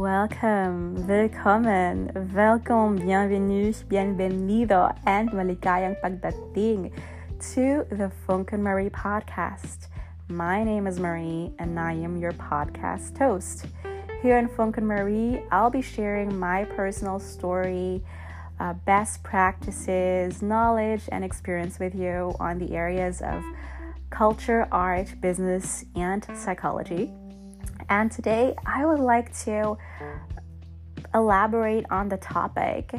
Welcome, willkommen, welcome, bienvenue, bienvenido, and maligayang pagdating to the Funkin Marie podcast. My name is Marie, and I am your podcast host. Here in Funkin Marie, I'll be sharing my personal story, uh, best practices, knowledge, and experience with you on the areas of culture, art, business, and psychology. And today I would like to elaborate on the topic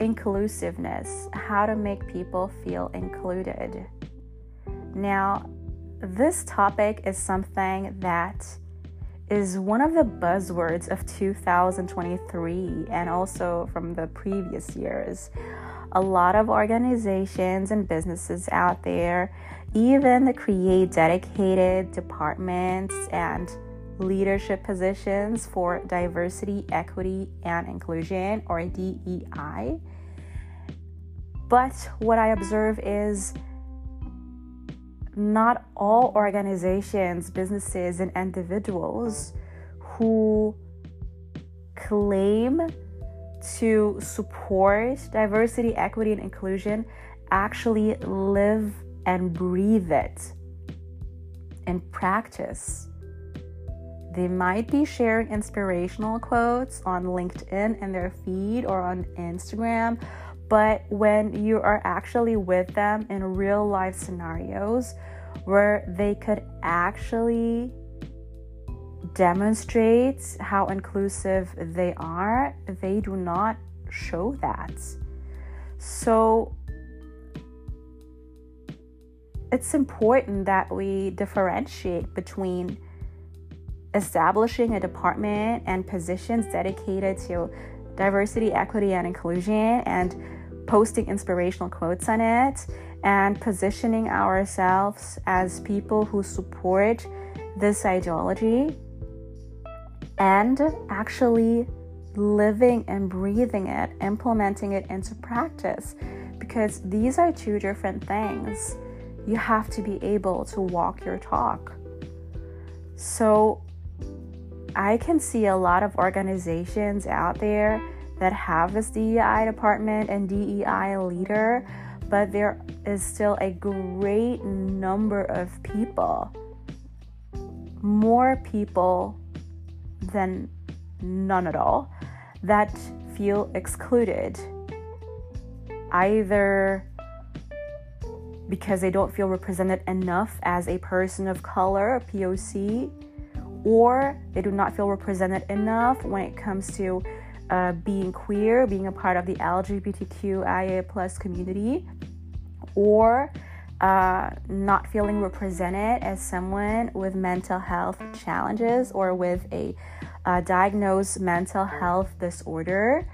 inclusiveness, how to make people feel included. Now, this topic is something that is one of the buzzwords of 2023 and also from the previous years. A lot of organizations and businesses out there even the create dedicated departments and leadership positions for diversity, equity, and inclusion, or DEI. But what I observe is not all organizations, businesses, and individuals who claim to support diversity, equity, and inclusion actually live and breathe it in practice. They might be sharing inspirational quotes on LinkedIn in their feed or on Instagram, but when you are actually with them in real life scenarios where they could actually demonstrate how inclusive they are, they do not show that. So it's important that we differentiate between establishing a department and positions dedicated to diversity, equity, and inclusion, and posting inspirational quotes on it, and positioning ourselves as people who support this ideology, and actually living and breathing it, implementing it into practice, because these are two different things. You have to be able to walk your talk. So, I can see a lot of organizations out there that have this DEI department and DEI leader, but there is still a great number of people, more people than none at all, that feel excluded. Either because they don't feel represented enough as a person of color, POC, or they do not feel represented enough when it comes to uh, being queer, being a part of the LGBTQIA plus community, or uh, not feeling represented as someone with mental health challenges or with a uh, diagnosed mental health disorder.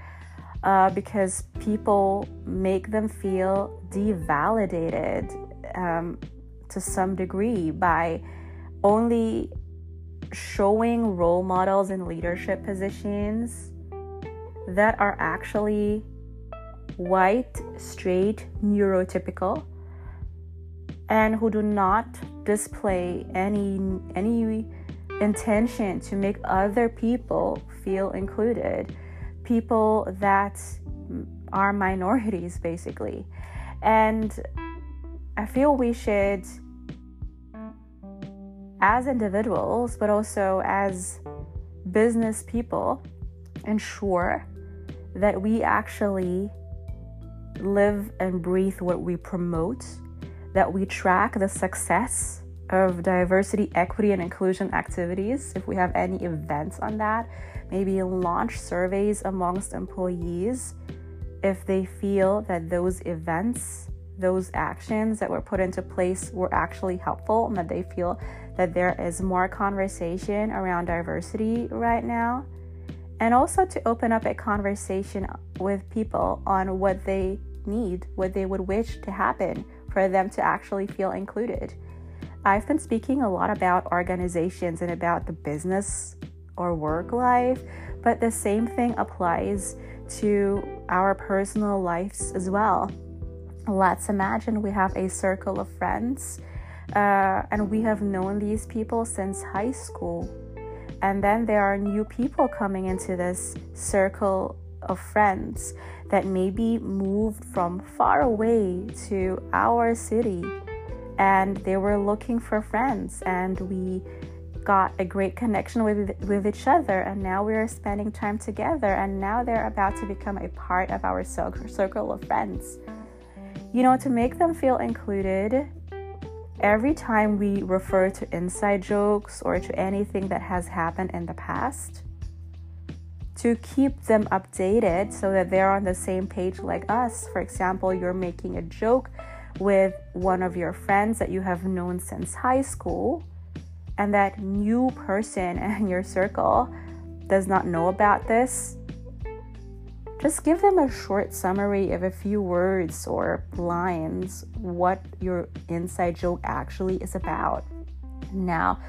Uh, because people make them feel devalidated um, to some degree by only showing role models in leadership positions that are actually white, straight, neurotypical, and who do not display any any intention to make other people feel included, people that are minorities basically. And I feel we should as individuals, but also as business people, ensure that we actually live and breathe what we promote, that we track the success of diversity, equity, and inclusion activities. If we have any events on that, maybe launch surveys amongst employees if they feel that those events, those actions that were put into place were actually helpful and that they feel that there is more conversation around diversity right now, and also to open up a conversation with people on what they need, what they would wish to happen for them to actually feel included. I've been speaking a lot about organizations and about the business or work life, but the same thing applies to our personal lives as well. Let's imagine we have a circle of friends uh, and we have known these people since high school. And then there are new people coming into this circle of friends that maybe moved from far away to our city. And they were looking for friends and we got a great connection with with each other. And now we're spending time together and now they're about to become a part of our circle of friends. You know to make them feel included every time we refer to inside jokes or to anything that has happened in the past to keep them updated so that they're on the same page like us. For example you're making a joke with one of your friends that you have known since high school and that new person in your circle does not know about this, just give them a short summary of a few words or lines what your inside joke actually is about. Now,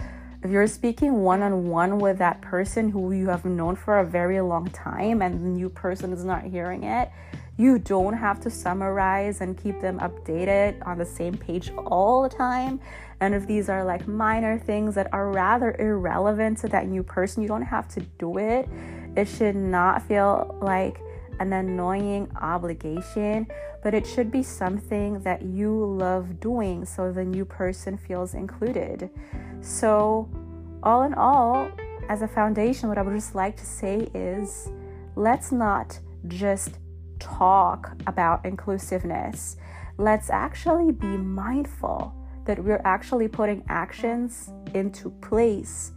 if you're speaking one on one with that person who you have known for a very long time and the new person is not hearing it, you don't have to summarize and keep them updated on the same page all the time. And if these are like minor things that are rather irrelevant to that new person, you don't have to do it. It should not feel like an annoying obligation, but it should be something that you love doing so the new person feels included. So, all in all, as a foundation, what I would just like to say is let's not just talk about inclusiveness. Let's actually be mindful that we're actually putting actions into place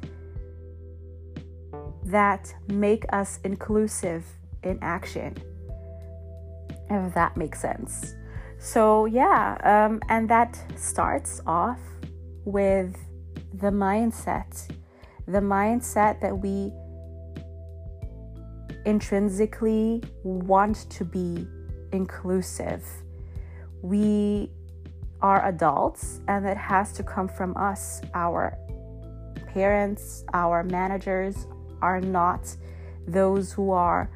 that make us inclusive in action, if that makes sense. So, yeah, um, and that starts off with the mindset the mindset that we intrinsically want to be inclusive. We are adults, and it has to come from us. Our parents, our managers are not those who are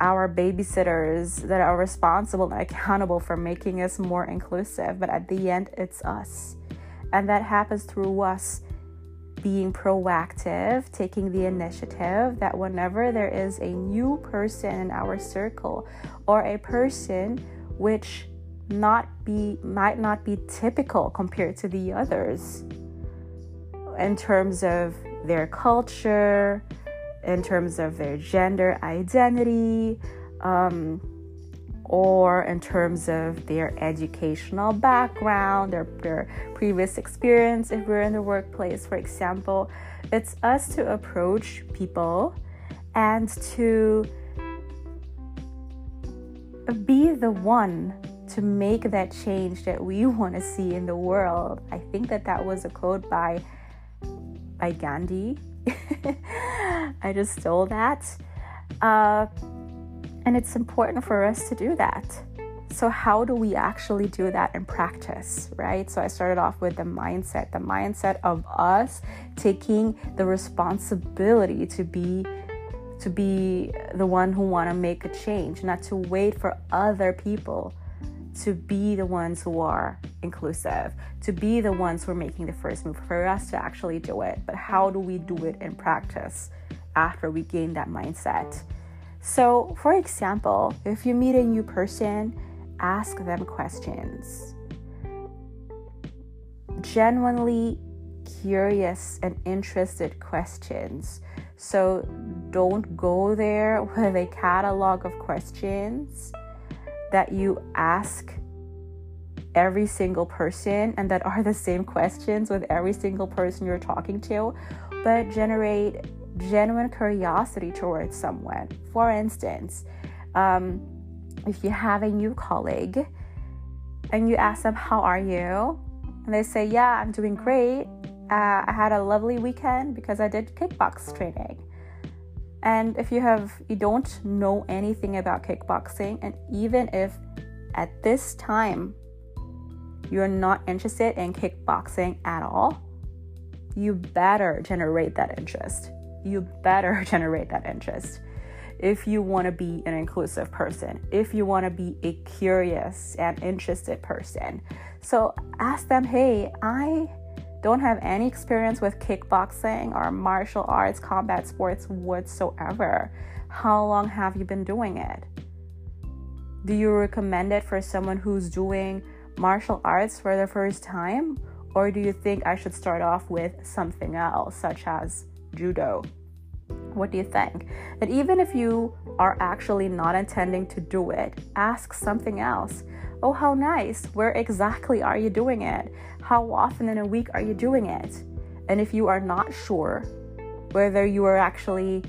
our babysitters that are responsible and accountable for making us more inclusive, but at the end, it's us. And that happens through us being proactive, taking the initiative that whenever there is a new person in our circle or a person which not be might not be typical compared to the others in terms of their culture, in terms of their gender identity, um, or in terms of their educational background, their, their previous experience, if we're in the workplace, for example. It's us to approach people and to be the one to make that change that we want to see in the world. I think that that was a quote by by Gandhi. I just stole that. Uh, and it's important for us to do that. So, how do we actually do that in practice, right? So, I started off with the mindset the mindset of us taking the responsibility to be to be the one who want to make a change not to wait for other people to be the ones who are inclusive to be the ones who are making the first move for us to actually do it but how do we do it in practice after we gain that mindset so, for example, if you meet a new person, ask them questions. Genuinely curious and interested questions. So, don't go there with a catalog of questions that you ask every single person and that are the same questions with every single person you're talking to, but generate genuine curiosity towards someone. For instance, um, if you have a new colleague and you ask them, How are you? And they say, Yeah, I'm doing great. Uh, I had a lovely weekend because I did kickbox training. And if you have you don't know anything about kickboxing, and even if at this time you're not interested in kickboxing at all, you better generate that interest you better generate that interest if you want to be an inclusive person, if you want to be a curious and interested person. So ask them, hey, I don't have any experience with kickboxing or martial arts, combat sports whatsoever. How long have you been doing it? Do you recommend it for someone who's doing martial arts for the first time? Or do you think I should start off with something else, such as judo? What do you think? That even if you are actually not intending to do it, ask something else. Oh, how nice. Where exactly are you doing it? How often in a week are you doing it? And if you are not sure whether you are actually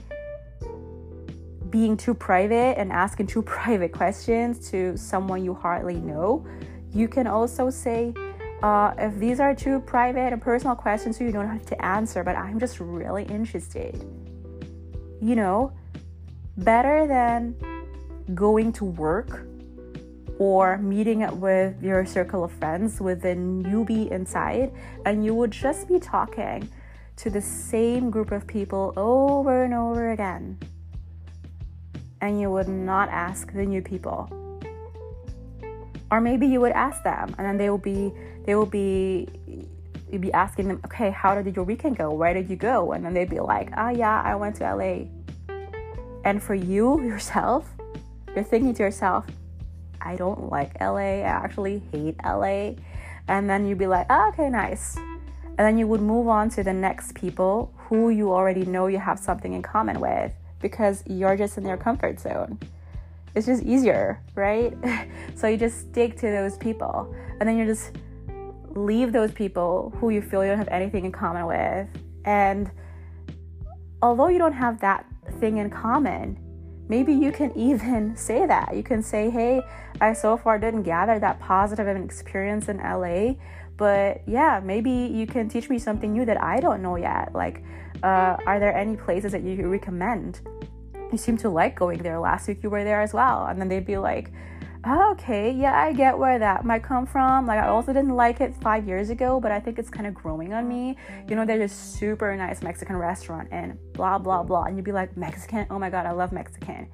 being too private and asking too private questions to someone you hardly know, you can also say, uh, if these are too private and personal questions, you don't have to answer, but I'm just really interested. You know, better than going to work or meeting up with your circle of friends with a newbie inside, and you would just be talking to the same group of people over and over again. And you would not ask the new people. Or maybe you would ask them, and then they will be they will be you'd be asking them, okay, how did your weekend go? Where did you go? And then they'd be like, ah, oh, yeah, I went to LA. And for you yourself, you're thinking to yourself, I don't like LA. I actually hate LA. And then you'd be like, oh, okay, nice. And then you would move on to the next people who you already know you have something in common with because you're just in their comfort zone. It's just easier, right? so you just stick to those people. And then you just leave those people who you feel you don't have anything in common with. And although you don't have that thing in common, maybe you can even say that. You can say, hey, I so far didn't gather that positive experience in LA, but yeah, maybe you can teach me something new that I don't know yet. Like, uh, are there any places that you recommend? You seem to like going there. Last week you were there as well. And then they'd be like, oh, okay, yeah, I get where that might come from. Like, I also didn't like it five years ago, but I think it's kind of growing on me. You know, there's a super nice Mexican restaurant and blah, blah, blah. And you'd be like, Mexican? Oh my God, I love Mexican.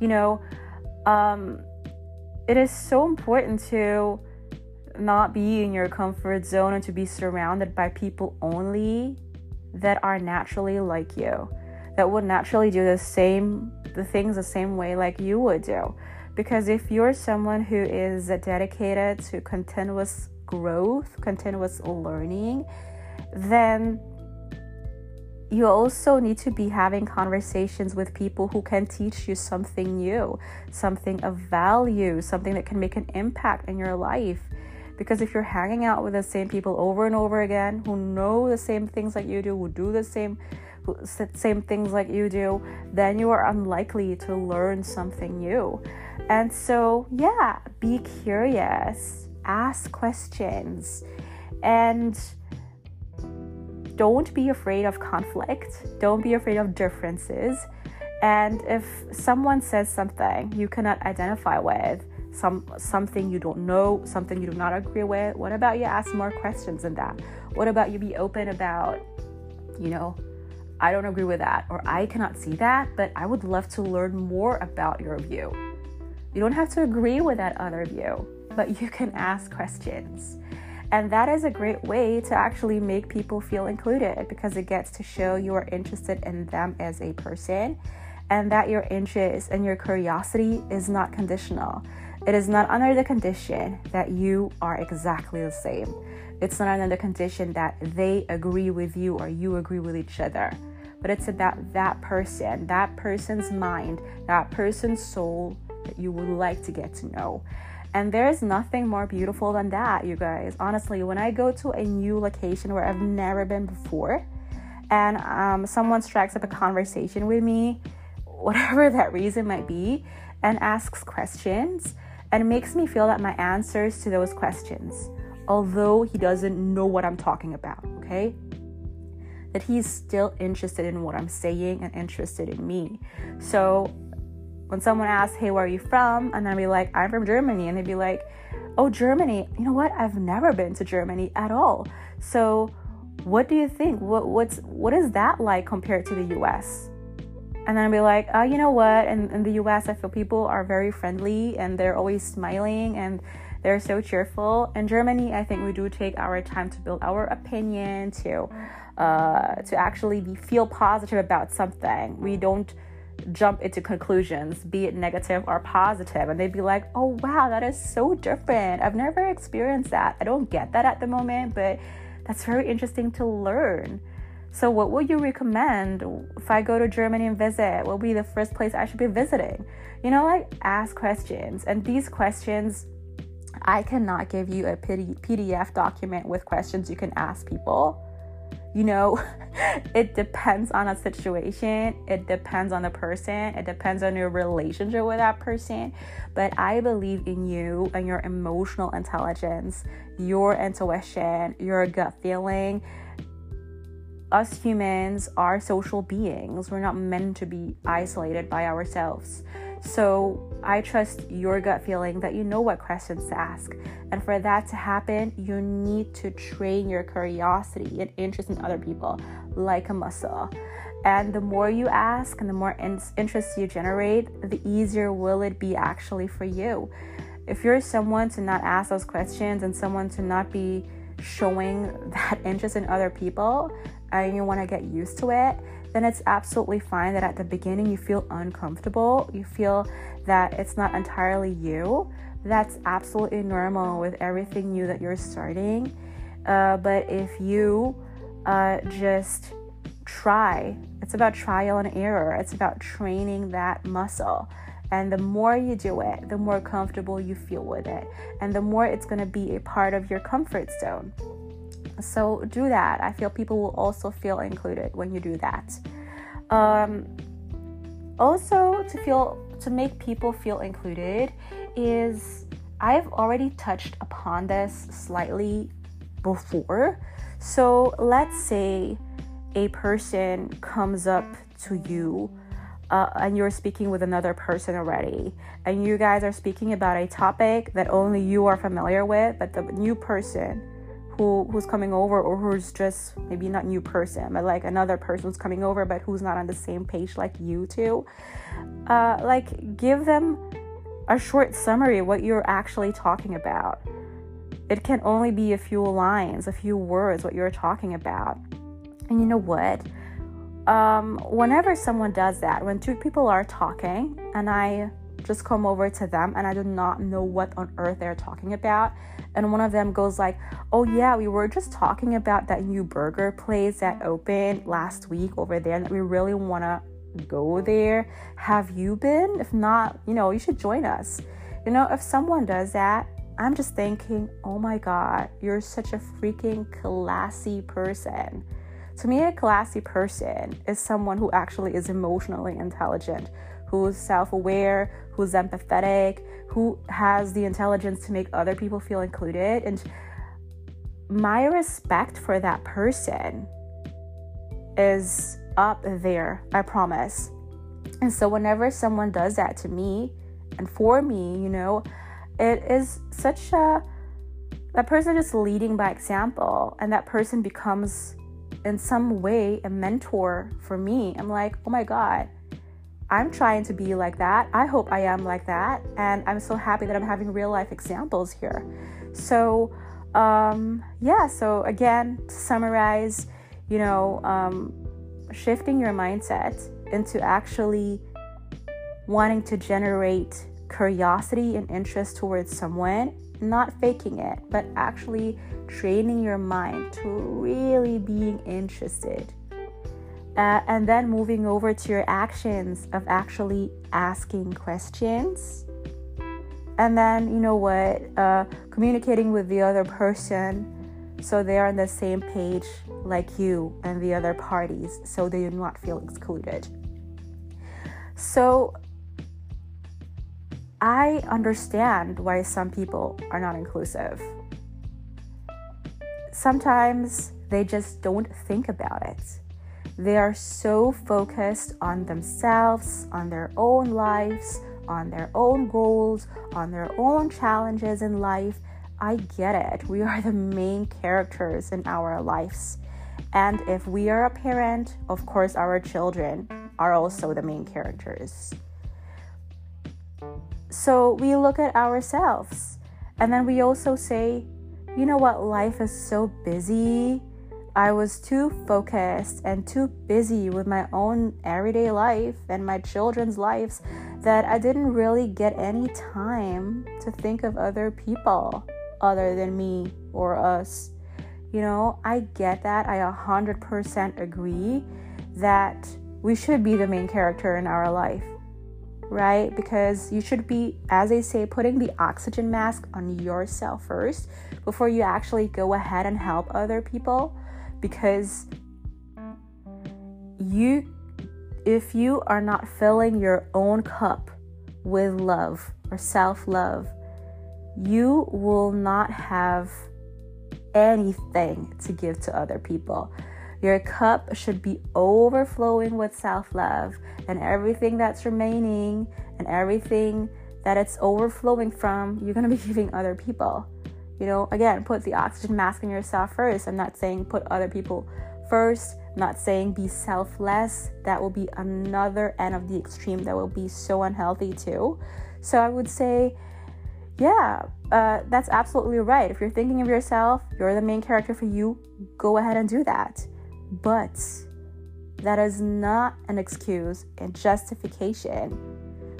You know, um, it is so important to not be in your comfort zone and to be surrounded by people only that are naturally like you, that would naturally do the same, the things the same way like you would do because if you're someone who is dedicated to continuous growth, continuous learning, then you also need to be having conversations with people who can teach you something new, something of value, something that can make an impact in your life. Because if you're hanging out with the same people over and over again, who know the same things that you do, who do the same same things like you do, then you are unlikely to learn something new. And so, yeah, be curious, ask questions, and don't be afraid of conflict. Don't be afraid of differences. And if someone says something you cannot identify with, some something you don't know, something you do not agree with, what about you ask more questions than that? What about you be open about, you know, I don't agree with that or I cannot see that, but I would love to learn more about your view. You don't have to agree with that other view, but you can ask questions. And that is a great way to actually make people feel included because it gets to show you are interested in them as a person and that your interest and your curiosity is not conditional. It is not under the condition that you are exactly the same. It's not under the condition that they agree with you or you agree with each other. But it's about that person, that person's mind, that person's soul, that you would like to get to know. And there's nothing more beautiful than that, you guys. Honestly, when I go to a new location where I've never been before, and um, someone strikes up a conversation with me, whatever that reason might be, and asks questions, and makes me feel that my answers to those questions, although he doesn't know what I'm talking about, okay? That he's still interested in what I'm saying and interested in me. So when someone asks, hey, where are you from? And I'd be like, I'm from Germany. And they'd be like, oh, Germany. You know what? I've never been to Germany at all. So what do you think? What, what's, what is that like compared to the US? And then I'd be like, oh, you know what? In, in the US, I feel people are very friendly and they're always smiling and They're so cheerful. In Germany, I think we do take our time to build our opinion, to uh, to actually be feel positive about something. We don't jump into conclusions, be it negative or positive, and they'd be like, "Oh wow, that is so different. I've never experienced that. I don't get that at the moment, but that's very interesting to learn." So, what would you recommend if I go to Germany and visit? What would be the first place I should be visiting? You know, like ask questions. And these questions, I cannot give you a PDF document with questions you can ask people. You know, it depends on a situation, it depends on the person, it depends on your relationship with that person. But I believe in you and your emotional intelligence, your intuition, your gut feeling us humans are social beings. We're not meant to be isolated by ourselves. So I trust your gut feeling that you know what questions to ask. And for that to happen, you need to train your curiosity and interest in other people like a muscle. And the more you ask and the more in- interest you generate, the easier will it be actually for you. If you're someone to not ask those questions and someone to not be showing that interest in other people, and you want to get used to it, then it's absolutely fine that at the beginning you feel uncomfortable. You feel that it's not entirely you. That's absolutely normal with everything new that you're starting. Uh, but if you uh, just try, it's about trial and error, it's about training that muscle. And the more you do it, the more comfortable you feel with it, and the more it's going to be a part of your comfort zone. So do that. I feel people will also feel included when you do that. Um, also, to feel to make people feel included is I've already touched upon this slightly before. So let's say a person comes up to you uh, and you're speaking with another person already, and you guys are speaking about a topic that only you are familiar with, but the new person who who's coming over or who's just maybe not new person but like another person who's coming over but who's not on the same page like you two. Uh, like give them a short summary of what you're actually talking about. It can only be a few lines a few words what you're talking about. And you know what? Um, whenever someone does that when two people are talking and i just come over to them and I do not know what on earth they're talking about. And one of them goes like, "Oh yeah, we were just talking about that new burger place that opened last week over there and we really want to go there. Have you been? If not, you know, you should join us." You know, if someone does that, I'm just thinking, "Oh my god, you're such a freaking classy person." To me, a classy person is someone who actually is emotionally intelligent, who's self aware, who's empathetic, who has the intelligence to make other people feel included. And my respect for that person is up there, I promise. And so, whenever someone does that to me and for me, you know, it is such a that person just leading by example, and that person becomes in some way a mentor for me. I'm like, oh my God, I'm trying to be like that. I hope I am like that. And I'm so happy that I'm having real life examples here. So, um, yeah, so again, to summarize, you know, um, shifting your mindset into actually wanting to generate curiosity and interest towards someone, not faking it, but actually training your mind to really being interested uh, and then moving over to your actions of actually asking questions. And then, you know what, uh, communicating with the other person so they're on the same page like you and the other parties so they do not feel excluded. So, I understand why some people are not inclusive. Sometimes they just don't think about it they are so focused on themselves, on their own lives, on their own goals, on their own challenges in life. I get it. We are the main characters in our lives. And if we are a parent, of course, our children are also the main characters. So we look at ourselves And then we also say, you know what, life is so busy. I was too focused and too busy with my own everyday life and my children's lives that I didn't really get any time to think of other people other than me or us. You know, I get that. I 100% agree that we should be the main character in our life, right? Because you should be, as they say, putting the oxygen mask on yourself first before you actually go ahead and help other people. Because you, if you are not filling your own cup with love or self love, you will not have anything to give to other people. Your cup should be overflowing with self love, and everything that's remaining and everything that it's overflowing from, you're going to be giving other people. You know, again, put the oxygen mask on yourself first. I'm not saying put other people first. I'm not saying be selfless. That will be another end of the extreme that will be so unhealthy too. So I would say, yeah, uh, that's absolutely right. If you're thinking of yourself, you're the main character for you, go ahead and do that. But that is not an excuse and justification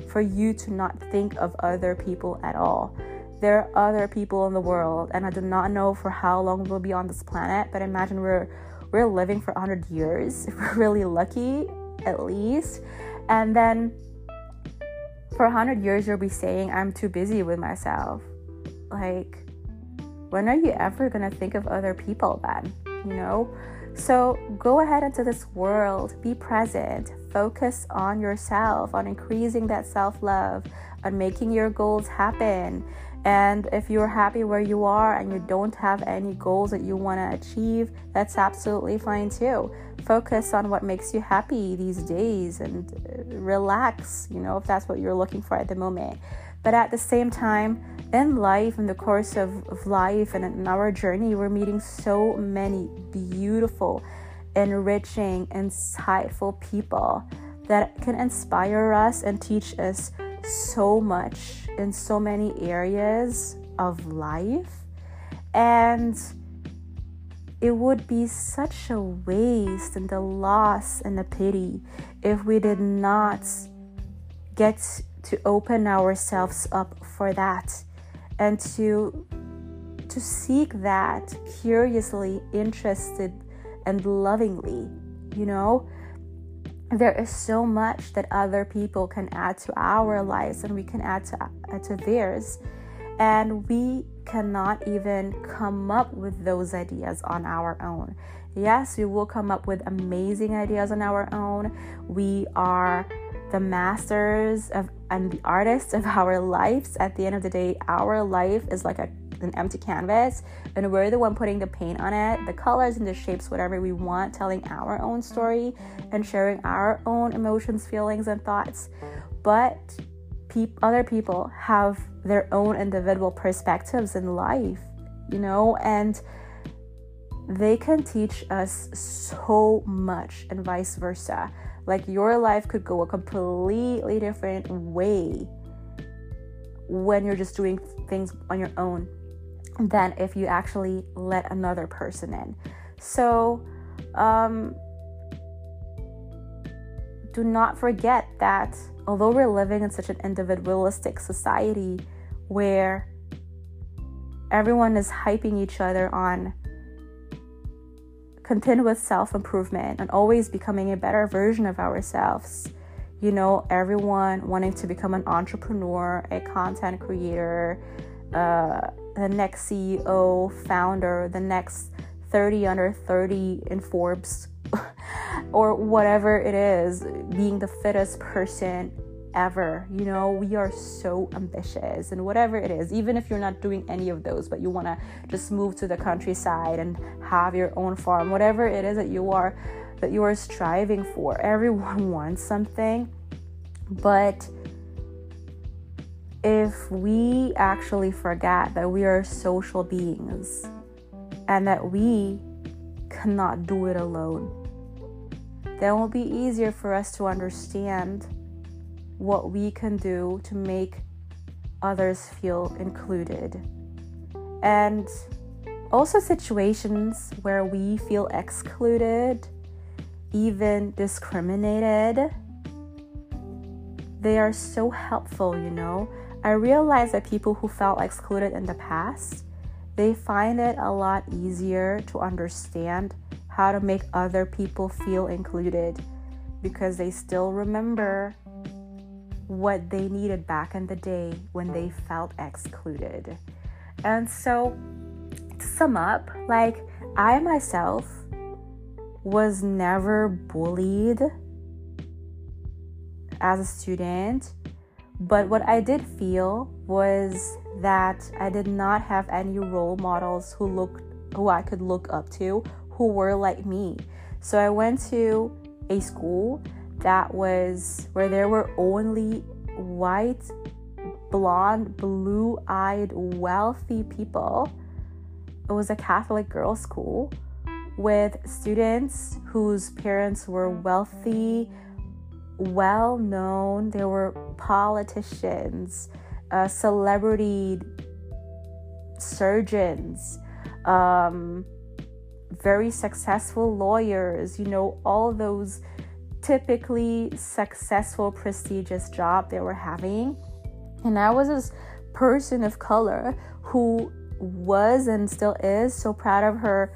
for you to not think of other people at all. There are other people in the world, and I do not know for how long we'll be on this planet, but imagine we're we're living for 100 years if we're really lucky, at least. And then for 100 years, you'll be saying, I'm too busy with myself. Like, when are you ever gonna think of other people then? You know? So go ahead into this world, be present, focus on yourself, on increasing that self love, on making your goals happen. And if you're happy where you are and you don't have any goals that you want to achieve, that's absolutely fine too. Focus on what makes you happy these days and uh, relax, you know, if that's what you're looking for at the moment. But at the same time, in life, in the course of, of life and in our journey, we're meeting so many beautiful, enriching, insightful people that can inspire us and teach us so much in so many areas of life. And it would be such a waste and a loss and a pity if we did not get to open ourselves up for that and to to seek that curiously interested and lovingly you know there is so much that other people can add to our lives and we can add to, add to theirs. And we cannot even come up with those ideas on our own. Yes we will come up with amazing ideas on our own. We are the masters of and the artists of our lives. At the end of the day, our life is like a, an empty canvas, and we're the one putting the paint on it, the colors and the shapes, whatever we want, telling our own story and sharing our own emotions, feelings, and thoughts. But pe- other people have their own individual perspectives in life, you know, and they can teach us so much, and vice versa. Like your life could go a completely different way when you're just doing things on your own than if you actually let another person in. So, um, do not forget that although we're living in such an individualistic society where everyone is hyping each other on continuous self improvement and always becoming a better version of ourselves. You know, everyone wanting to become an entrepreneur, a content creator, uh, the next CEO, founder, the next 30 under 30 in Forbes, or whatever it is, being the fittest person ever. You know, we are so ambitious and whatever it is, even if you're not doing any of those, but you want to just move to the countryside and have your own farm, whatever it is that you are that you are striving for. Everyone wants something. But if we actually forget that we are social beings and that we cannot do it alone, then it will be easier for us to understand what we can do to make others feel included And also situations where we feel excluded, even discriminated. They are so helpful, you know. I realize that people who felt excluded in the past, they find it a lot easier to understand how to make other people feel included because they still remember what they needed back in the day when they felt excluded. And so, to sum up, like I myself was never bullied as a student, but what mm-hmm. I did feel was that I did not have any role models who looked who I could look up to who were like me. So I went to a school that was where there were only white, blonde, blue eyed, wealthy people. It was a Catholic girls' school with students whose parents were wealthy, well known. There were politicians, uh, celebrity surgeons, um, very successful lawyers, you know, all those typically successful, prestigious job they were having. And I was this person of color who was and still is so proud of her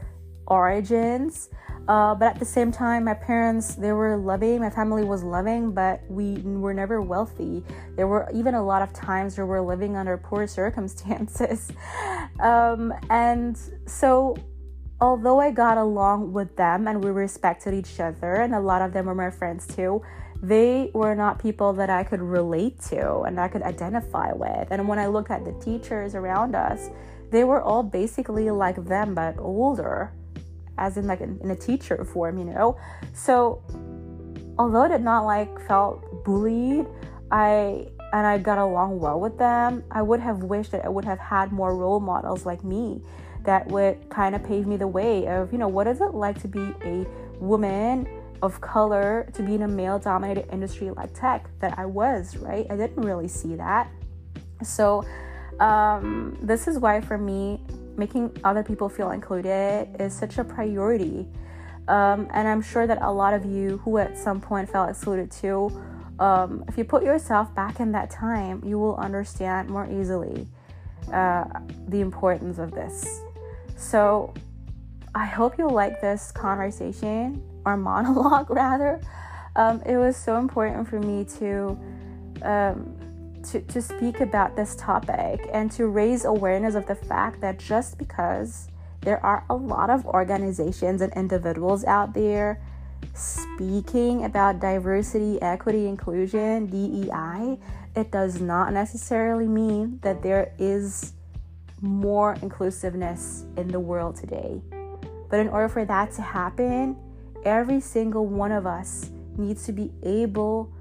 origins. Uh, but at the same time, my parents, they were loving, my family was loving, but we were never wealthy. There were even a lot of times where we're living under poor circumstances. Um, and so although I got along with them and we respected each other, and a lot of them were my friends too, they were not people that I could relate to and I could identify with. And when I look at the teachers around us, they were all basically like them but older, as in like in, in a teacher form, you know. So although I did not like felt bullied, I and I got along well with them, I would have wished that I would have had more role models like me that would kind of pave me the way of, you know, what is it like to be a woman of color, to be in a male dominated industry like tech that I was, right? I didn't really see that. So, um, this is why for me, making other people feel included is such a priority. Um, and I'm sure that a lot of you who at some point felt excluded too, um, if you put yourself back in that time, you will understand more easily uh, the importance of this. So I hope you like this conversation or monologue rather. Um, it was so important for me to, um, to to speak about this topic and to raise awareness of the fact that just because there are a lot of organizations and individuals out there speaking about diversity, equity, inclusion, DEI, it does not necessarily mean that there is more inclusiveness in the world today. But in order for that to happen, every single one of us needs to be able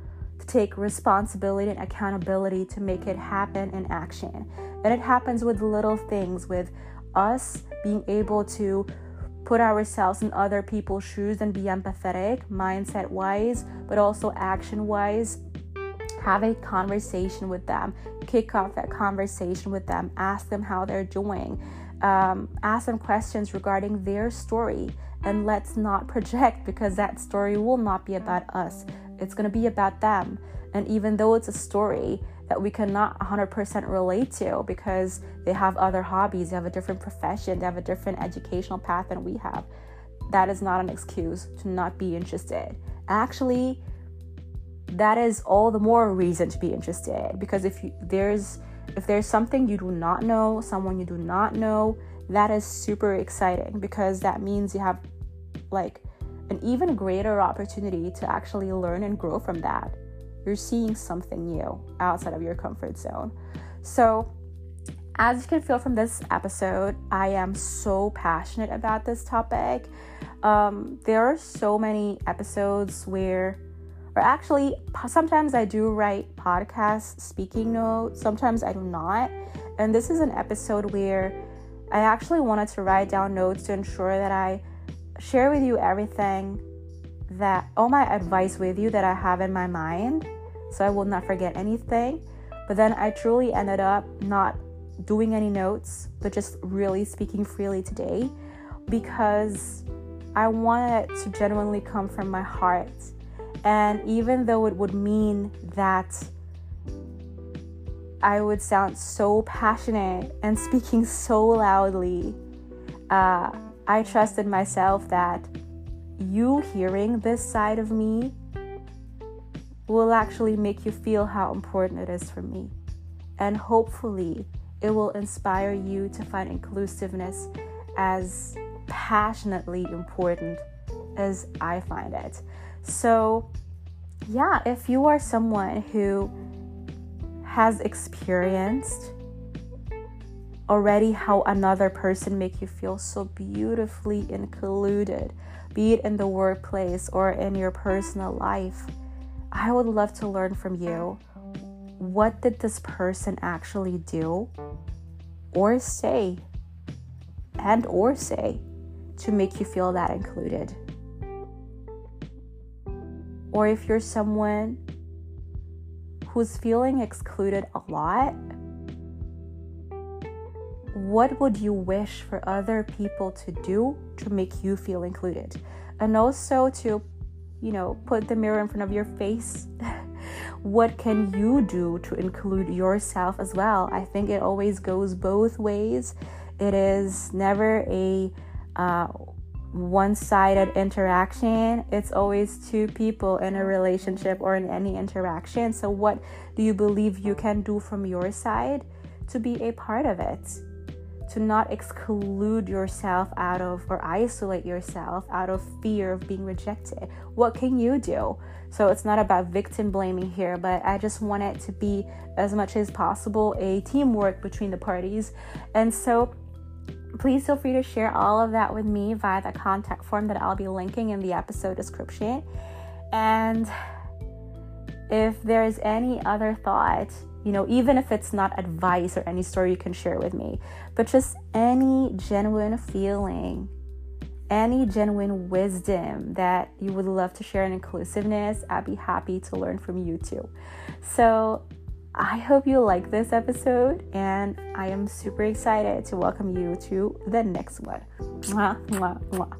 take responsibility and accountability to make it happen in action. And it happens with little things, with us being able to put ourselves in other people's shoes and be empathetic, mindset wise, but also action wise, have a conversation with them, kick off that conversation with them, ask them how they're doing, um, ask them questions regarding their story, and let's not project because that story will not be about us. It's going to be about them. And even though it's a story that we cannot 100% relate to because they have other hobbies, they have a different profession, they have a different educational path than we have, that is not an excuse to not be interested. Actually, that is all the more reason to be interested because if you, there's if there's something you do not know, someone you do not know, that is super exciting because that means you have like an even greater opportunity to actually learn and grow from that. You're seeing something new outside of your comfort zone. So, as you can feel from this episode, I am so passionate about this topic. Um, there are so many episodes where or actually sometimes i do write podcast speaking notes sometimes i do not and this is an episode where i actually wanted to write down notes to ensure that i share with you everything that all my advice with you that i have in my mind so i will not forget anything but then i truly ended up not doing any notes, but just really speaking freely today because I wanted to genuinely come from my heart. And even though it would mean that I would sound so passionate and speaking so loudly, uh, I trusted myself that you hearing this side of me will actually make you feel how important it is for me. And hopefully, it will inspire you to find inclusiveness as passionately important as I find it. So, yeah, if you are someone who has experienced already how another person make you feel so beautifully included be it in the workplace or in your personal life. I would love to learn from you. What did this person actually do or say and or say to make you feel that included? Or if you're someone who's feeling excluded a lot what would you wish for other people to do to make you feel included? And also to, you know, put the mirror in front of your face. what can you do to include yourself as well? I think it always goes both ways. It is never a uh, one sided interaction. It's always two people in a relationship or in any interaction. So, what do you believe you can do from your side to be a part of it? To not exclude yourself out of or isolate yourself out of fear of being rejected. What can you do? So it's not about victim blaming here, but I just want it to be as much as possible a teamwork between the parties. And so please feel free to share all of that with me via the contact form that I'll be linking in the episode description. And if there's any other thought you know, even if it's not advice or any story you can share with me, but just any genuine feeling, any genuine wisdom that you would love to share in inclusiveness, I'd be happy to learn from you too. So, I hope you like this episode, and I am super excited to welcome you to the next one. Mwah, mwah, mwah.